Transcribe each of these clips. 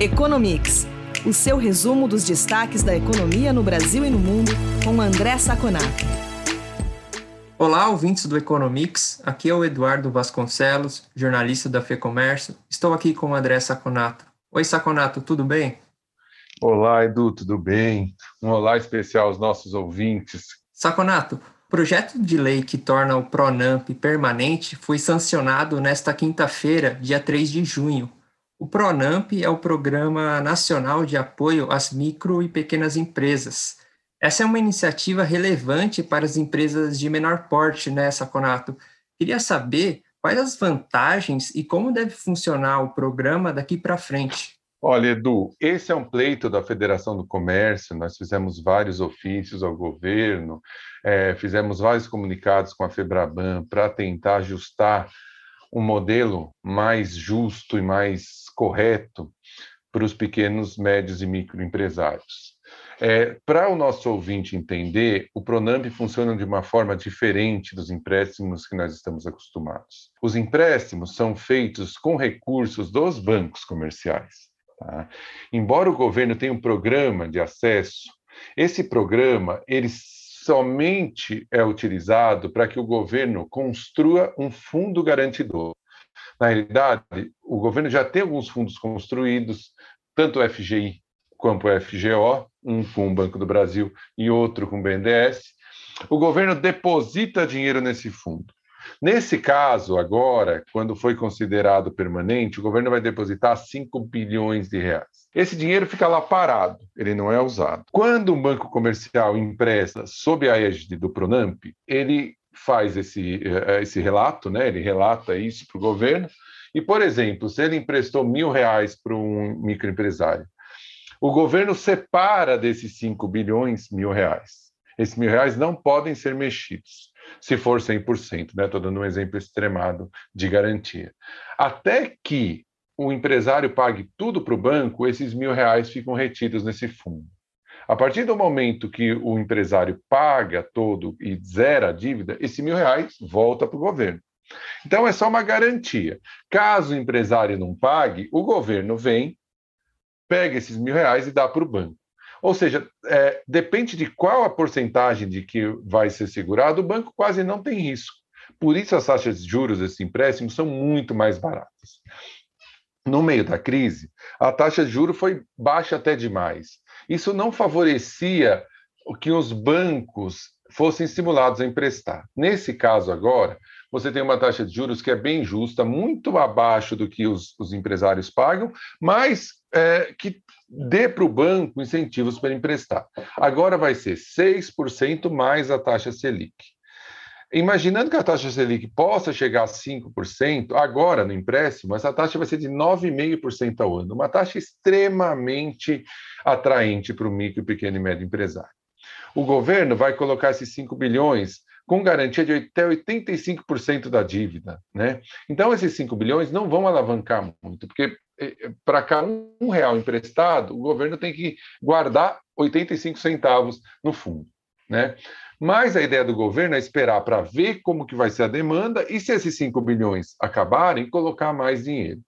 Economics, o seu resumo dos destaques da economia no Brasil e no mundo, com André Saconato. Olá, ouvintes do Economics. Aqui é o Eduardo Vasconcelos, jornalista da FEComércio. Estou aqui com o André Saconato. Oi, Saconato, tudo bem? Olá, Edu, tudo bem? Um olá especial aos nossos ouvintes. Saconato, o projeto de lei que torna o PRONAMP permanente foi sancionado nesta quinta-feira, dia 3 de junho, o PRONAMP é o Programa Nacional de Apoio às Micro e Pequenas Empresas. Essa é uma iniciativa relevante para as empresas de menor porte, né, Saconato? Queria saber quais as vantagens e como deve funcionar o programa daqui para frente. Olha, Edu, esse é um pleito da Federação do Comércio. Nós fizemos vários ofícios ao governo, é, fizemos vários comunicados com a Febraban para tentar ajustar um modelo mais justo e mais correto para os pequenos, médios e microempresários. É, para o nosso ouvinte entender, o Pronamp funciona de uma forma diferente dos empréstimos que nós estamos acostumados. Os empréstimos são feitos com recursos dos bancos comerciais. Tá? Embora o governo tenha um programa de acesso, esse programa ele somente é utilizado para que o governo construa um fundo garantidor. Na realidade, o governo já tem alguns fundos construídos, tanto o FGI quanto o FGO, um com o Banco do Brasil e outro com o BNDES. O governo deposita dinheiro nesse fundo. Nesse caso, agora, quando foi considerado permanente, o governo vai depositar 5 bilhões de reais. Esse dinheiro fica lá parado, ele não é usado. Quando um banco comercial empresta sob a égide do Pronamp, ele faz esse, eh, esse relato, né? ele relata isso para o governo, e, por exemplo, se ele emprestou mil reais para um microempresário, o governo separa desses 5 bilhões mil reais. Esses mil reais não podem ser mexidos, se for 100%, né? Estou dando um exemplo extremado de garantia. Até que o empresário pague tudo para o banco, esses mil reais ficam retidos nesse fundo. A partir do momento que o empresário paga todo e zera a dívida, esse mil reais volta para o governo. Então é só uma garantia. Caso o empresário não pague, o governo vem, pega esses mil reais e dá para o banco. Ou seja, é, depende de qual a porcentagem de que vai ser segurado, o banco quase não tem risco. Por isso as taxas de juros desses empréstimos são muito mais baratas no meio da crise, a taxa de juro foi baixa até demais. Isso não favorecia que os bancos fossem estimulados a emprestar. Nesse caso agora, você tem uma taxa de juros que é bem justa, muito abaixo do que os, os empresários pagam, mas é, que dê para o banco incentivos para emprestar. Agora vai ser 6% mais a taxa Selic. Imaginando que a taxa Selic possa chegar a 5%, agora no empréstimo, essa taxa vai ser de 9,5% ao ano, uma taxa extremamente atraente para o micro, pequeno e médio empresário. O governo vai colocar esses 5 bilhões com garantia de até 85% da dívida. Né? Então, esses 5 bilhões não vão alavancar muito, porque eh, eh, para cada um real emprestado, o governo tem que guardar 85 centavos no fundo. Né? Mas a ideia do governo é esperar para ver como que vai ser a demanda e se esses 5 bilhões acabarem, colocar mais dinheiro.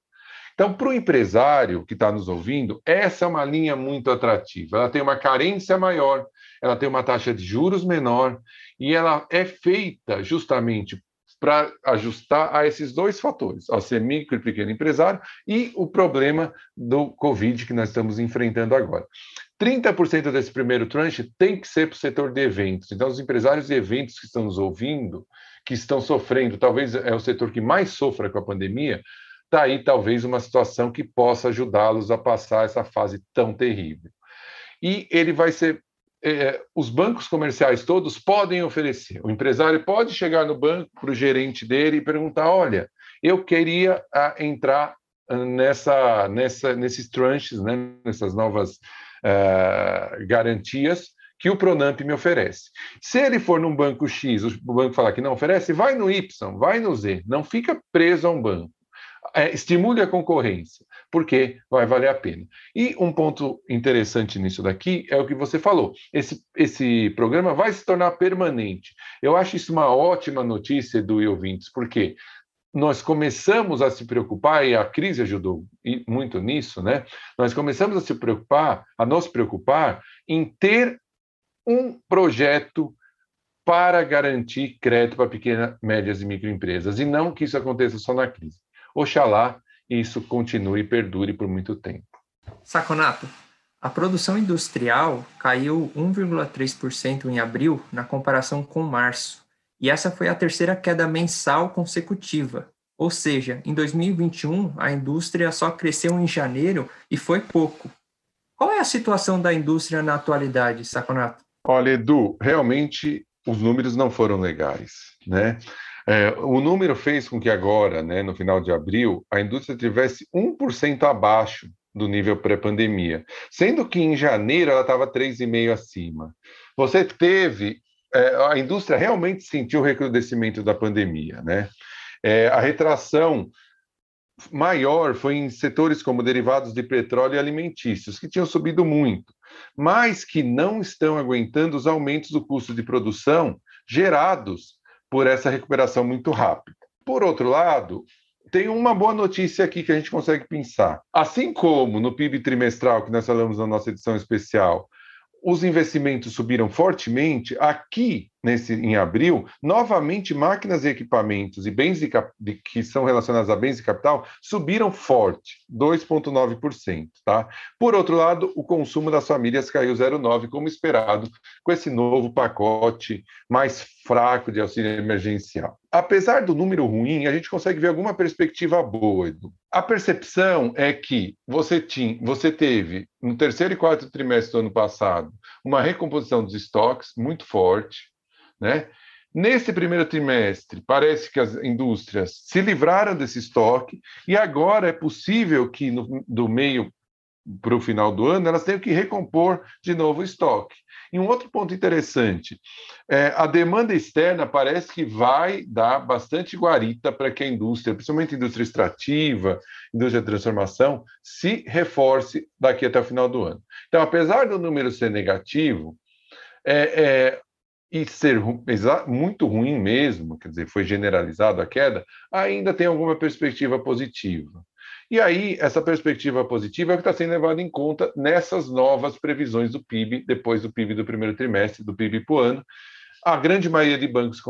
Então, para o empresário que está nos ouvindo, essa é uma linha muito atrativa. Ela tem uma carência maior, ela tem uma taxa de juros menor e ela é feita justamente para ajustar a esses dois fatores, ao ser micro e pequeno empresário e o problema do Covid que nós estamos enfrentando agora. 30% desse primeiro tranche tem que ser para o setor de eventos. Então, os empresários de eventos que estão nos ouvindo, que estão sofrendo, talvez é o setor que mais sofra com a pandemia, está aí talvez uma situação que possa ajudá-los a passar essa fase tão terrível. E ele vai ser. É, os bancos comerciais todos podem oferecer. O empresário pode chegar no banco para o gerente dele e perguntar: olha, eu queria ah, entrar ah, nessa, nessa, nesses tranches, né, nessas novas uh, garantias que o Pronamp me oferece. Se ele for num banco X, o banco falar que não oferece, vai no Y, vai no Z, não fica preso a um banco. É, estimule a concorrência, porque vai valer a pena. E um ponto interessante nisso daqui é o que você falou: esse, esse programa vai se tornar permanente. Eu acho isso uma ótima notícia do ouvintes, porque nós começamos a se preocupar, e a crise ajudou muito nisso, né? Nós começamos a se preocupar, a nos preocupar em ter um projeto para garantir crédito para pequenas, médias e microempresas, e não que isso aconteça só na crise. Oxalá isso continue e perdure por muito tempo. Saconato, a produção industrial caiu 1,3% em abril na comparação com março, e essa foi a terceira queda mensal consecutiva. Ou seja, em 2021, a indústria só cresceu em janeiro e foi pouco. Qual é a situação da indústria na atualidade, Saconato? Olha, Edu, realmente os números não foram legais, né? É, o número fez com que agora, né, no final de abril, a indústria tivesse 1% abaixo do nível pré-pandemia, sendo que em janeiro ela estava 3,5% acima. Você teve é, a indústria realmente sentiu o recrudescimento da pandemia, né? É, a retração maior foi em setores como derivados de petróleo e alimentícios, que tinham subido muito, mas que não estão aguentando os aumentos do custo de produção gerados por essa recuperação muito rápida. Por outro lado, tem uma boa notícia aqui que a gente consegue pensar. Assim como no PIB trimestral, que nós falamos na nossa edição especial, os investimentos subiram fortemente, aqui nesse em abril, novamente máquinas e equipamentos e bens de, de, que são relacionados a bens de capital subiram forte, 2,9%. Tá? Por outro lado, o consumo das famílias caiu 0,9%, como esperado, com esse novo pacote mais fraco de auxílio emergencial. Apesar do número ruim, a gente consegue ver alguma perspectiva boa, Edu. A percepção é que você, tinha, você teve, no terceiro e quarto trimestre do ano passado, uma recomposição dos estoques muito forte, né? Nesse primeiro trimestre, parece que as indústrias se livraram desse estoque e agora é possível que no, do meio para o final do ano elas tenham que recompor de novo o estoque. E um outro ponto interessante, é, a demanda externa parece que vai dar bastante guarita para que a indústria, principalmente a indústria extrativa, indústria de transformação, se reforce daqui até o final do ano. Então, apesar do número ser negativo, é, é, e ser muito ruim mesmo, quer dizer, foi generalizado a queda, ainda tem alguma perspectiva positiva. E aí, essa perspectiva positiva é o que está sendo levado em conta nessas novas previsões do PIB, depois do PIB do primeiro trimestre, do PIB para o ano. A grande maioria de bancos e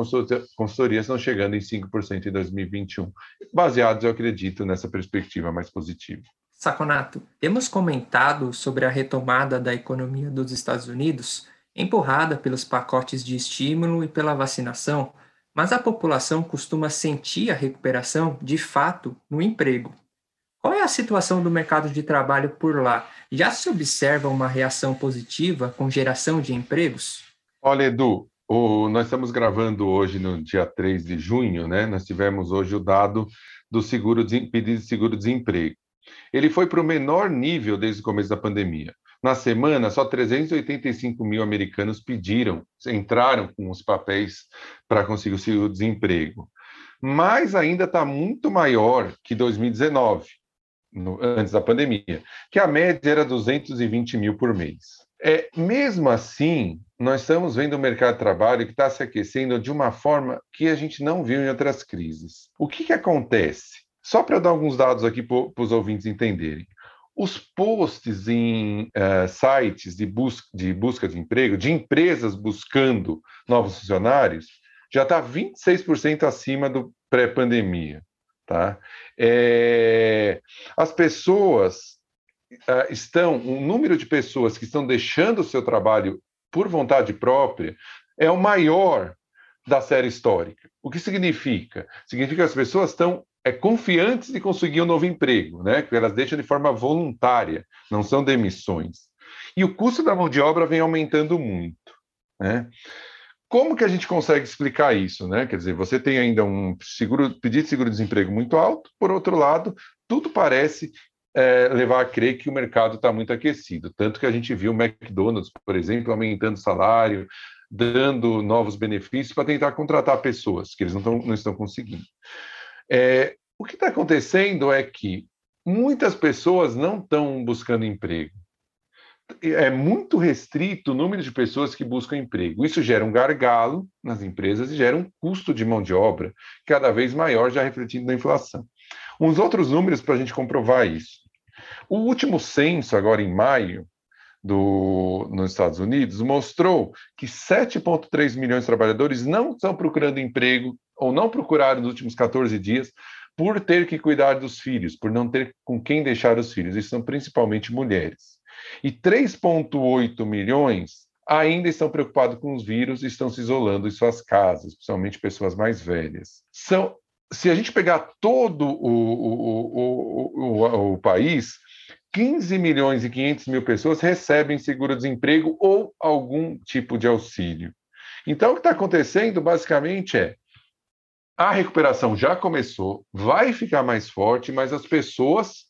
consultorias estão chegando em 5% em 2021, baseados, eu acredito, nessa perspectiva mais positiva. Saconato, temos comentado sobre a retomada da economia dos Estados Unidos empurrada pelos pacotes de estímulo e pela vacinação, mas a população costuma sentir a recuperação, de fato, no emprego. Qual é a situação do mercado de trabalho por lá? Já se observa uma reação positiva com geração de empregos? Olha, Edu, o, nós estamos gravando hoje no dia 3 de junho, né? Nós tivemos hoje o dado do seguro de, pedido de seguro-desemprego. Ele foi para o menor nível desde o começo da pandemia. Na semana, só 385 mil americanos pediram, entraram com os papéis para conseguir o desemprego. Mas ainda está muito maior que 2019, no, antes da pandemia, que a média era 220 mil por mês. É, mesmo assim, nós estamos vendo o mercado de trabalho que está se aquecendo de uma forma que a gente não viu em outras crises. O que, que acontece? Só para dar alguns dados aqui para os ouvintes entenderem. Os posts em uh, sites de, bus de busca de emprego, de empresas buscando novos funcionários, já está 26% acima do pré-pandemia. Tá? É, as pessoas uh, estão, o número de pessoas que estão deixando o seu trabalho por vontade própria é o maior da série histórica. O que significa? Significa que as pessoas estão é, confiantes de conseguir um novo emprego, né? que elas deixam de forma voluntária, não são demissões. E o custo da mão de obra vem aumentando muito. Né? Como que a gente consegue explicar isso? Né? Quer dizer, você tem ainda um seguro, pedido de seguro-desemprego muito alto, por outro lado, tudo parece é, levar a crer que o mercado está muito aquecido. Tanto que a gente viu o McDonald's, por exemplo, aumentando o salário, dando novos benefícios para tentar contratar pessoas, que eles não, tão, não estão conseguindo. É, o que está acontecendo é que muitas pessoas não estão buscando emprego, é muito restrito o número de pessoas que buscam emprego. Isso gera um gargalo nas empresas e gera um custo de mão de obra cada vez maior, já refletindo na inflação. Uns outros números para a gente comprovar isso. O último censo, agora em maio, do, nos Estados Unidos, mostrou que 7,3 milhões de trabalhadores não estão procurando emprego ou não procuraram nos últimos 14 dias por ter que cuidar dos filhos, por não ter com quem deixar os filhos. E são principalmente mulheres. E 3,8 milhões ainda estão preocupados com os vírus e estão se isolando em suas casas, principalmente pessoas mais velhas. São, se a gente pegar todo o, o, o, o, país, 15 milhões e 500 mil pessoas recebem seguro-desemprego ou algum tipo de auxílio. Então, o que está acontecendo, basicamente, é a recuperação já começou, vai ficar mais forte, mas as pessoas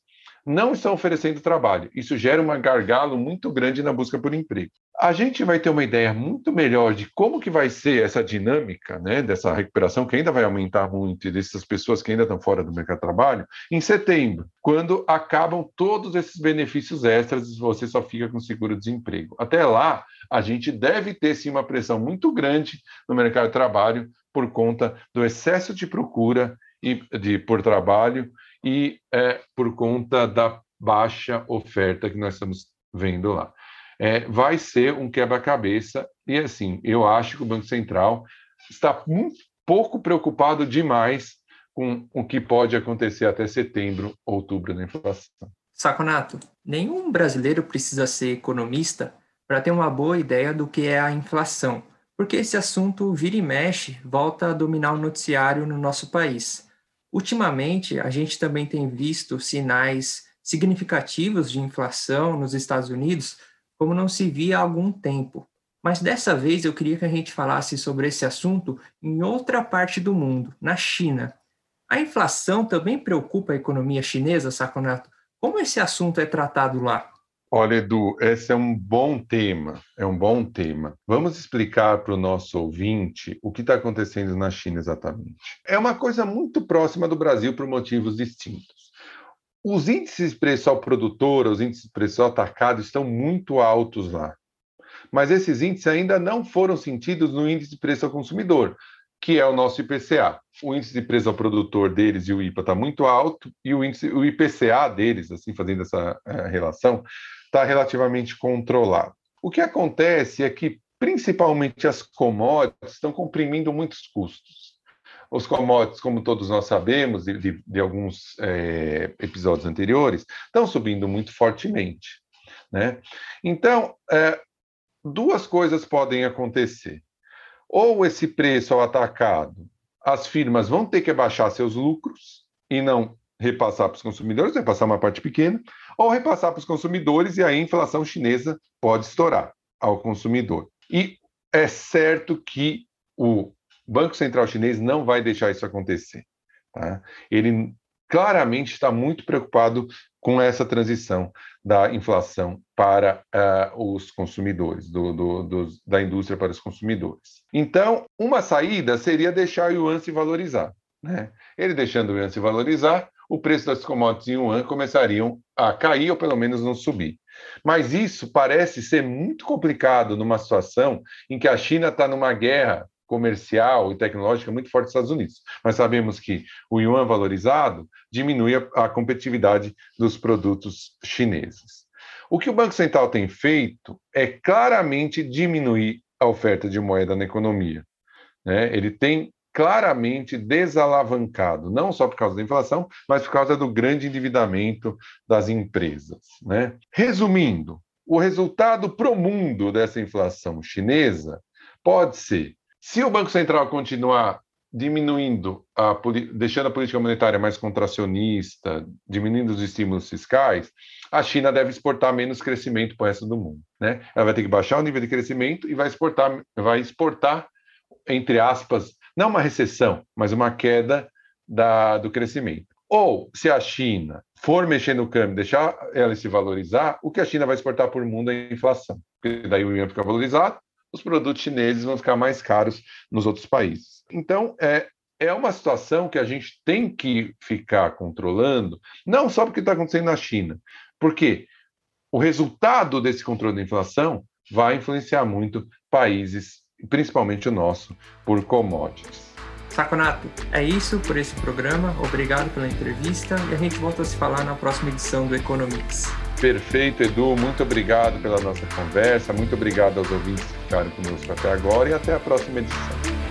não estão oferecendo trabalho. Isso gera um gargalo muito grande na busca por emprego. A gente vai ter uma ideia muito melhor de como que vai ser essa dinâmica, né, dessa recuperação que ainda vai aumentar muito dessas pessoas que ainda estão fora do mercado de trabalho, em setembro, quando acabam todos esses benefícios extras e você só fica com seguro-desemprego. Até lá, a gente deve ter sim uma pressão muito grande no mercado de trabalho por conta do excesso de procura e de por trabalho e é, por conta da baixa oferta que nós estamos vendo lá. É, vai ser um quebra-cabeça, e assim, eu acho que o Banco Central está um pouco preocupado demais com o que pode acontecer até setembro, outubro na inflação. Saconato, nenhum brasileiro precisa ser economista para ter uma boa ideia do que é a inflação, porque esse assunto vira e mexe, volta a dominar o noticiário no nosso país. Ultimamente, a gente também tem visto sinais significativos de inflação nos Estados Unidos, como não se via há algum tempo. Mas dessa vez eu queria que a gente falasse sobre esse assunto em outra parte do mundo, na China. A inflação também preocupa a economia chinesa, Saconato? Como esse assunto é tratado lá? Olha, Edu, esse é um bom tema, é um bom tema. Vamos explicar para o nosso ouvinte o que está acontecendo na China exatamente. É uma coisa muito próxima do Brasil por motivos distintos. Os índices de preço ao produtor, os índices de preço ao atacado estão muito altos lá. Mas esses índices ainda não foram sentidos no índice de preço ao consumidor, que é o nosso IPCA. O índice de preço ao produtor deles e o IPA está muito alto, e o, índice, o IPCA deles, assim, fazendo essa uh, relação, está relativamente controlado. O que acontece é que, principalmente as commodities, estão comprimindo muitos custos. Os commodities, como todos nós sabemos, de, de, de alguns é, episódios anteriores, estão subindo muito fortemente. Né? Então, é, duas coisas podem acontecer. Ou esse preço ao atacado, as firmas vão ter que baixar seus lucros e não repassar para os consumidores, repassar uma parte pequena, ou repassar para os consumidores, e aí a inflação chinesa pode estourar ao consumidor. E é certo que o Banco Central Chinês não vai deixar isso acontecer. Tá? Ele claramente está muito preocupado com essa transição da inflação para uh, os consumidores, do, do, da indústria para os consumidores. Então, uma saída seria deixar o yuan se valorizar. Né? Ele deixando o yuan se valorizar, o preço das commodities em ano começariam a cair ou pelo menos não subir. Mas isso parece ser muito complicado numa situação em que a China está numa guerra comercial e tecnológica muito forte dos Estados Unidos. Mas sabemos que o yuan valorizado diminui a, a competitividade dos produtos chineses. O que o Banco Central tem feito é claramente diminuir a oferta de moeda na economia. Né? Ele tem claramente desalavancado, não só por causa da inflação, mas por causa do grande endividamento das empresas. Né? Resumindo, o resultado para o mundo dessa inflação chinesa pode ser, se o Banco Central continuar diminuindo, a, deixando a política monetária mais contracionista, diminuindo os estímulos fiscais, a China deve exportar menos crescimento para o resto do mundo. Né? Ela vai ter que baixar o nível de crescimento e vai exportar, vai exportar entre aspas, não uma recessão, mas uma queda da, do crescimento. Ou, se a China for mexer no câmbio, deixar ela se valorizar, o que a China vai exportar por mundo é inflação. Porque daí o yuan fica valorizado, os produtos chineses vão ficar mais caros nos outros países. Então, é, é uma situação que a gente tem que ficar controlando, não só porque está acontecendo na China. Porque o resultado desse controle da inflação vai influenciar muito países, principalmente o nosso, por commodities. Saconato, é isso por esse programa. Obrigado pela entrevista e a gente volta a se falar na próxima edição do Economics. Perfeito, Edu. Muito obrigado pela nossa conversa. Muito obrigado aos ouvintes que ficaram conosco até agora e até a próxima edição.